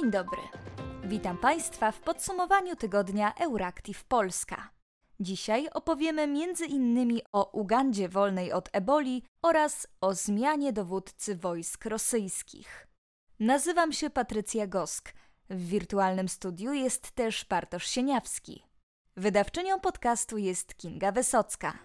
Dzień dobry. Witam Państwa w podsumowaniu tygodnia Euractiv Polska. Dzisiaj opowiemy innymi o Ugandzie wolnej od eboli oraz o zmianie dowódcy wojsk rosyjskich. Nazywam się Patrycja Gosk. W wirtualnym studiu jest też Bartosz Sieniawski. Wydawczynią podcastu jest Kinga Wysocka.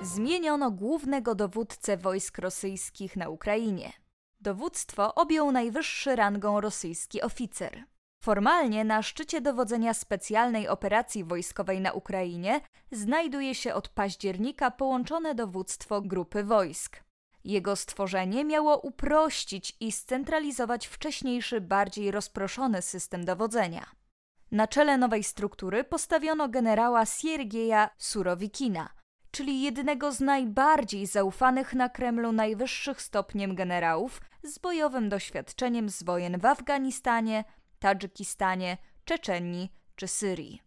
Zmieniono głównego dowódcę wojsk rosyjskich na Ukrainie. Dowództwo objął najwyższy rangą rosyjski oficer. Formalnie na szczycie dowodzenia specjalnej operacji wojskowej na Ukrainie znajduje się od października połączone dowództwo grupy wojsk. Jego stworzenie miało uprościć i scentralizować wcześniejszy, bardziej rozproszony system dowodzenia. Na czele nowej struktury postawiono generała Siergieja Surowikina, czyli jednego z najbardziej zaufanych na Kremlu najwyższych stopniem generałów z bojowym doświadczeniem z wojen w Afganistanie, Tadżykistanie, Czeczenii czy Syrii.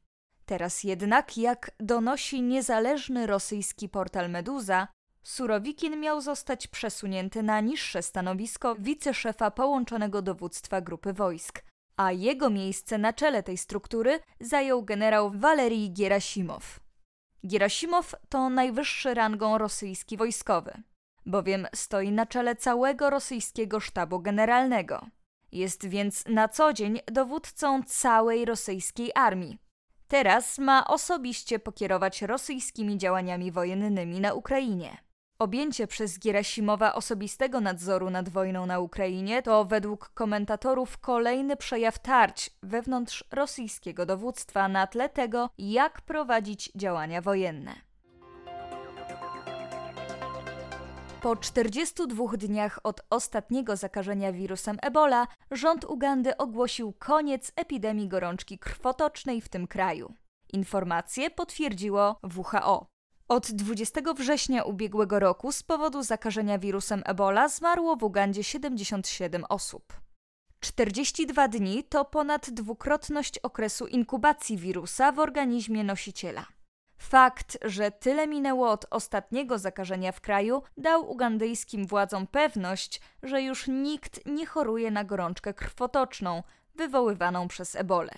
Teraz jednak, jak donosi niezależny rosyjski portal Meduza, Surowikin miał zostać przesunięty na niższe stanowisko wiceszefa połączonego dowództwa grupy wojsk, a jego miejsce na czele tej struktury zajął generał Walerij Gierasimow. Gierasimow to najwyższy rangą rosyjski wojskowy, bowiem stoi na czele całego rosyjskiego sztabu generalnego. Jest więc na co dzień dowódcą całej rosyjskiej armii. Teraz ma osobiście pokierować rosyjskimi działaniami wojennymi na Ukrainie. Objęcie przez Gierasimowa osobistego nadzoru nad wojną na Ukrainie to według komentatorów kolejny przejaw tarć wewnątrz rosyjskiego dowództwa na tle tego, jak prowadzić działania wojenne. Po 42 dniach od ostatniego zakażenia wirusem Ebola, rząd Ugandy ogłosił koniec epidemii gorączki krwotocznej w tym kraju. Informacje potwierdziło WHO. Od 20 września ubiegłego roku z powodu zakażenia wirusem Ebola zmarło w Ugandzie 77 osób. 42 dni to ponad dwukrotność okresu inkubacji wirusa w organizmie nosiciela. Fakt, że tyle minęło od ostatniego zakażenia w kraju, dał ugandyjskim władzom pewność, że już nikt nie choruje na gorączkę krwotoczną wywoływaną przez ebolę.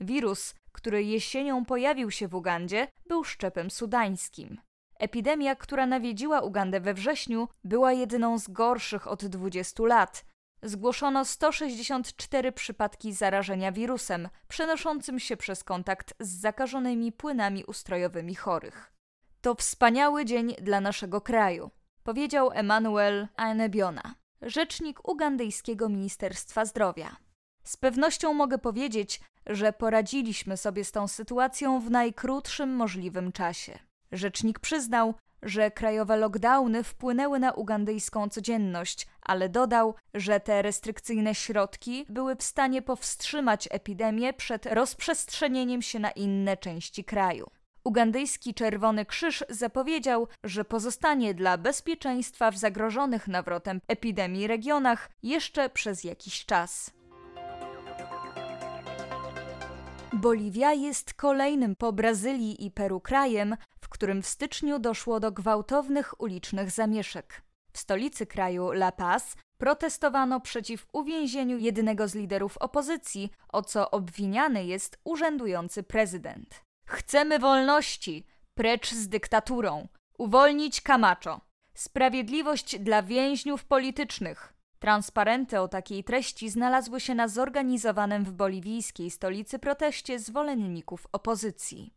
Wirus, który jesienią pojawił się w Ugandzie, był szczepem sudańskim. Epidemia, która nawiedziła Ugandę we wrześniu, była jedną z gorszych od 20 lat. Zgłoszono 164 przypadki zarażenia wirusem, przenoszącym się przez kontakt z zakażonymi płynami ustrojowymi chorych. To wspaniały dzień dla naszego kraju, powiedział Emmanuel Aenebiona, rzecznik ugandyjskiego Ministerstwa Zdrowia. Z pewnością mogę powiedzieć, że poradziliśmy sobie z tą sytuacją w najkrótszym możliwym czasie. Rzecznik przyznał, że krajowe lockdowny wpłynęły na ugandyjską codzienność, ale dodał, że te restrykcyjne środki były w stanie powstrzymać epidemię przed rozprzestrzenieniem się na inne części kraju. Ugandyjski Czerwony Krzyż zapowiedział, że pozostanie dla bezpieczeństwa w zagrożonych nawrotem epidemii regionach jeszcze przez jakiś czas. Boliwia jest kolejnym po Brazylii i Peru krajem, w którym w styczniu doszło do gwałtownych ulicznych zamieszek. W stolicy kraju La Paz protestowano przeciw uwięzieniu jednego z liderów opozycji, o co obwiniany jest urzędujący prezydent. Chcemy wolności, precz z dyktaturą, uwolnić Camacho, sprawiedliwość dla więźniów politycznych, Transparenty o takiej treści znalazły się na zorganizowanym w boliwijskiej stolicy proteście zwolenników opozycji.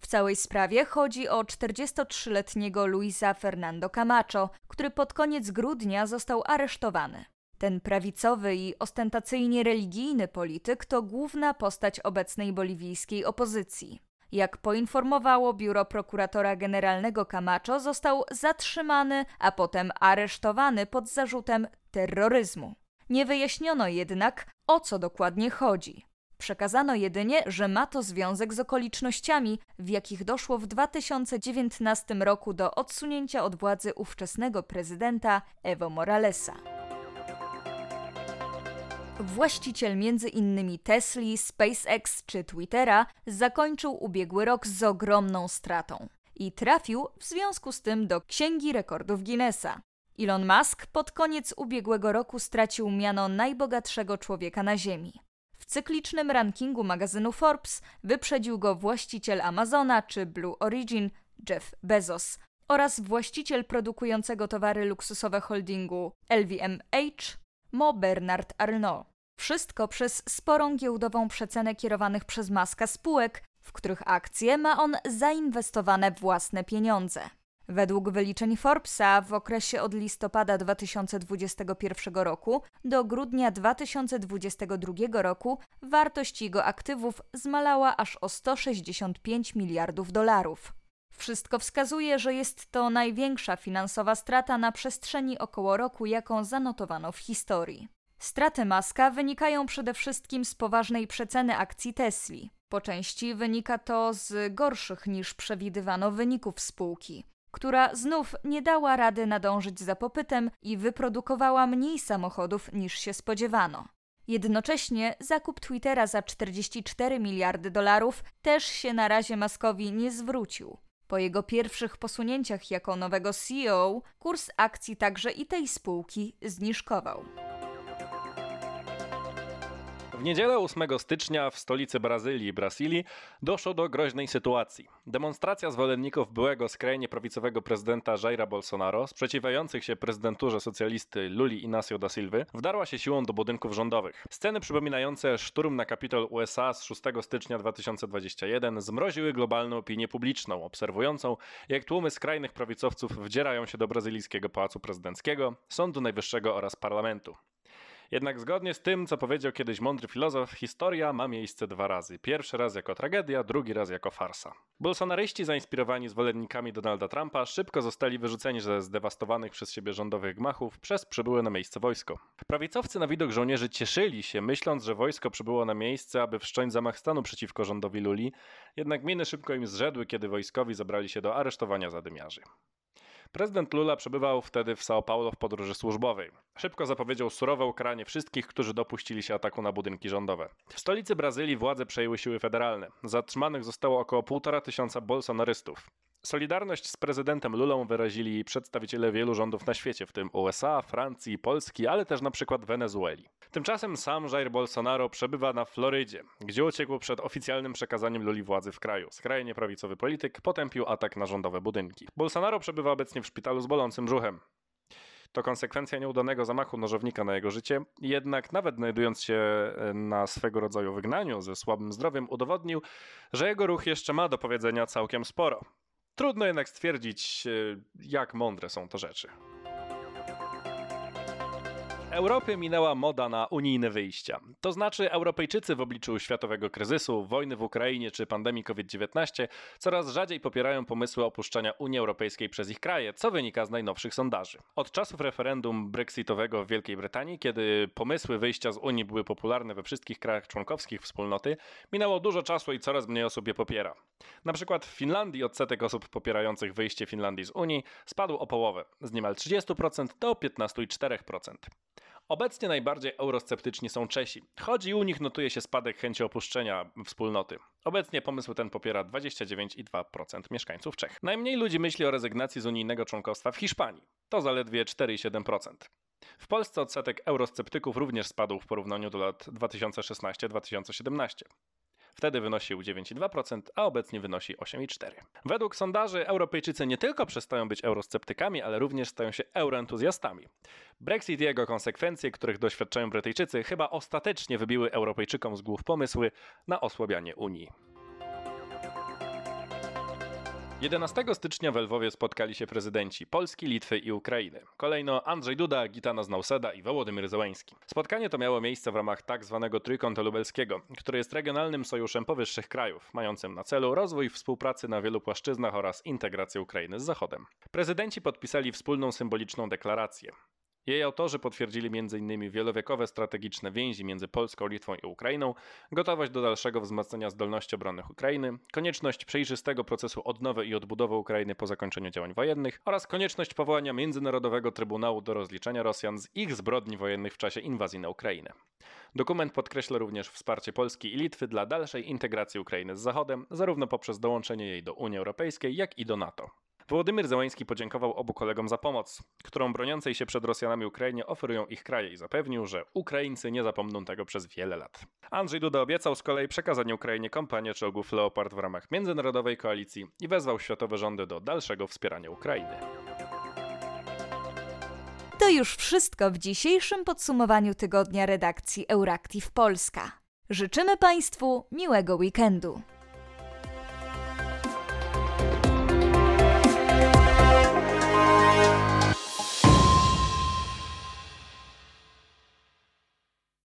W całej sprawie chodzi o 43-letniego Luisa Fernando Camacho, który pod koniec grudnia został aresztowany. Ten prawicowy i ostentacyjnie religijny polityk to główna postać obecnej boliwijskiej opozycji. Jak poinformowało biuro prokuratora generalnego Camacho, został zatrzymany, a potem aresztowany pod zarzutem terroryzmu. Nie wyjaśniono jednak, o co dokładnie chodzi. Przekazano jedynie, że ma to związek z okolicznościami, w jakich doszło w 2019 roku do odsunięcia od władzy ówczesnego prezydenta Evo Moralesa. Właściciel m.in. Tesli, SpaceX czy Twittera zakończył ubiegły rok z ogromną stratą i trafił w związku z tym do Księgi Rekordów Guinnessa. Elon Musk pod koniec ubiegłego roku stracił miano najbogatszego człowieka na Ziemi. W cyklicznym rankingu magazynu Forbes wyprzedził go właściciel Amazona czy Blue Origin Jeff Bezos oraz właściciel produkującego towary luksusowe holdingu LVMH Mo Bernard Arnault. Wszystko przez sporą giełdową przecenę kierowanych przez Maska spółek, w których akcje ma on zainwestowane własne pieniądze. Według wyliczeń Forbesa w okresie od listopada 2021 roku do grudnia 2022 roku wartość jego aktywów zmalała aż o 165 miliardów dolarów. Wszystko wskazuje, że jest to największa finansowa strata na przestrzeni około roku, jaką zanotowano w historii. Straty Maska wynikają przede wszystkim z poważnej przeceny akcji Tesli. Po części wynika to z gorszych niż przewidywano wyników spółki, która znów nie dała rady nadążyć za popytem i wyprodukowała mniej samochodów niż się spodziewano. Jednocześnie zakup Twittera za 44 miliardy dolarów też się na razie Maskowi nie zwrócił. Po jego pierwszych posunięciach jako nowego CEO, kurs akcji także i tej spółki zniżkował. W niedzielę 8 stycznia w stolicy Brazylii, Brasili, doszło do groźnej sytuacji. Demonstracja zwolenników byłego skrajnie prawicowego prezydenta Jaira Bolsonaro, sprzeciwiających się prezydenturze socjalisty Luli Inácio da Silva, wdarła się siłą do budynków rządowych. Sceny przypominające szturm na Kapitol USA z 6 stycznia 2021 zmroziły globalną opinię publiczną, obserwującą, jak tłumy skrajnych prawicowców wdzierają się do brazylijskiego pałacu prezydenckiego, Sądu Najwyższego oraz parlamentu. Jednak zgodnie z tym, co powiedział kiedyś mądry filozof, historia ma miejsce dwa razy. Pierwszy raz jako tragedia, drugi raz jako farsa. Bolsonaryści zainspirowani zwolennikami Donalda Trumpa szybko zostali wyrzuceni ze zdewastowanych przez siebie rządowych gmachów przez przybyłe na miejsce wojsko. Prawicowcy na widok żołnierzy cieszyli się, myśląc, że wojsko przybyło na miejsce, aby wszcząć zamach stanu przeciwko rządowi Luli, jednak miny szybko im zrzedły, kiedy wojskowi zabrali się do aresztowania zadymiarzy. Prezydent Lula przebywał wtedy w São Paulo w podróży służbowej. Szybko zapowiedział surowe ukaranie wszystkich, którzy dopuścili się ataku na budynki rządowe. W stolicy Brazylii władze przejęły siły federalne. Zatrzymanych zostało około półtora tysiąca bolsonarystów. Solidarność z prezydentem Lulą wyrazili przedstawiciele wielu rządów na świecie, w tym USA, Francji, Polski, ale też na przykład Wenezueli. Tymczasem sam Jair Bolsonaro przebywa na Florydzie, gdzie uciekł przed oficjalnym przekazaniem Luli władzy w kraju. Skrajnie prawicowy polityk potępił atak na rządowe budynki. Bolsonaro przebywa obecnie w szpitalu z bolącym brzuchem. To konsekwencja nieudanego zamachu nożownika na jego życie, jednak nawet znajdując się na swego rodzaju wygnaniu ze słabym zdrowiem, udowodnił, że jego ruch jeszcze ma do powiedzenia całkiem sporo. Trudno jednak stwierdzić, e, jak mądre są to rzeczy. Europie minęła moda na unijne wyjścia. To znaczy, Europejczycy w obliczu światowego kryzysu, wojny w Ukrainie czy pandemii COVID-19 coraz rzadziej popierają pomysły opuszczania Unii Europejskiej przez ich kraje, co wynika z najnowszych sondaży. Od czasów referendum brexitowego w Wielkiej Brytanii, kiedy pomysły wyjścia z Unii były popularne we wszystkich krajach członkowskich wspólnoty, minęło dużo czasu i coraz mniej osób je popiera. Na przykład w Finlandii odsetek osób popierających wyjście Finlandii z Unii spadł o połowę, z niemal 30% do 15,4%. Obecnie najbardziej eurosceptyczni są Czesi, choć i u nich notuje się spadek chęci opuszczenia wspólnoty. Obecnie pomysł ten popiera 29,2% mieszkańców Czech. Najmniej ludzi myśli o rezygnacji z unijnego członkostwa w Hiszpanii. To zaledwie 4,7%. W Polsce odsetek eurosceptyków również spadł w porównaniu do lat 2016-2017. Wtedy wynosił 9,2%, a obecnie wynosi 8,4%. Według sondaży Europejczycy nie tylko przestają być eurosceptykami, ale również stają się euroentuzjastami. Brexit i jego konsekwencje, których doświadczają Brytyjczycy, chyba ostatecznie wybiły Europejczykom z głów pomysły na osłabianie Unii. 11 stycznia w Lwowie spotkali się prezydenci Polski, Litwy i Ukrainy. Kolejno Andrzej Duda, Gitana Znauseda i Wołodymyr Zełański. Spotkanie to miało miejsce w ramach tak zwanego Trójkąta Lubelskiego, który jest regionalnym sojuszem powyższych krajów, mającym na celu rozwój współpracy na wielu płaszczyznach oraz integrację Ukrainy z Zachodem. Prezydenci podpisali wspólną symboliczną deklarację. Jej autorzy potwierdzili m.in. wielowiekowe strategiczne więzi między Polską, Litwą i Ukrainą, gotowość do dalszego wzmacniania zdolności obronnych Ukrainy, konieczność przejrzystego procesu odnowy i odbudowy Ukrainy po zakończeniu działań wojennych oraz konieczność powołania Międzynarodowego Trybunału do rozliczenia Rosjan z ich zbrodni wojennych w czasie inwazji na Ukrainę. Dokument podkreśla również wsparcie Polski i Litwy dla dalszej integracji Ukrainy z Zachodem, zarówno poprzez dołączenie jej do Unii Europejskiej, jak i do NATO. Wołodymyr Zełański podziękował obu kolegom za pomoc, którą broniącej się przed Rosjanami Ukrainie oferują ich kraje i zapewnił, że Ukraińcy nie zapomną tego przez wiele lat. Andrzej Duda obiecał z kolei przekazanie Ukrainie kompanię czołgów Leopard w ramach międzynarodowej koalicji i wezwał światowe rządy do dalszego wspierania Ukrainy. To już wszystko w dzisiejszym podsumowaniu tygodnia redakcji Euractiv Polska. Życzymy Państwu miłego weekendu.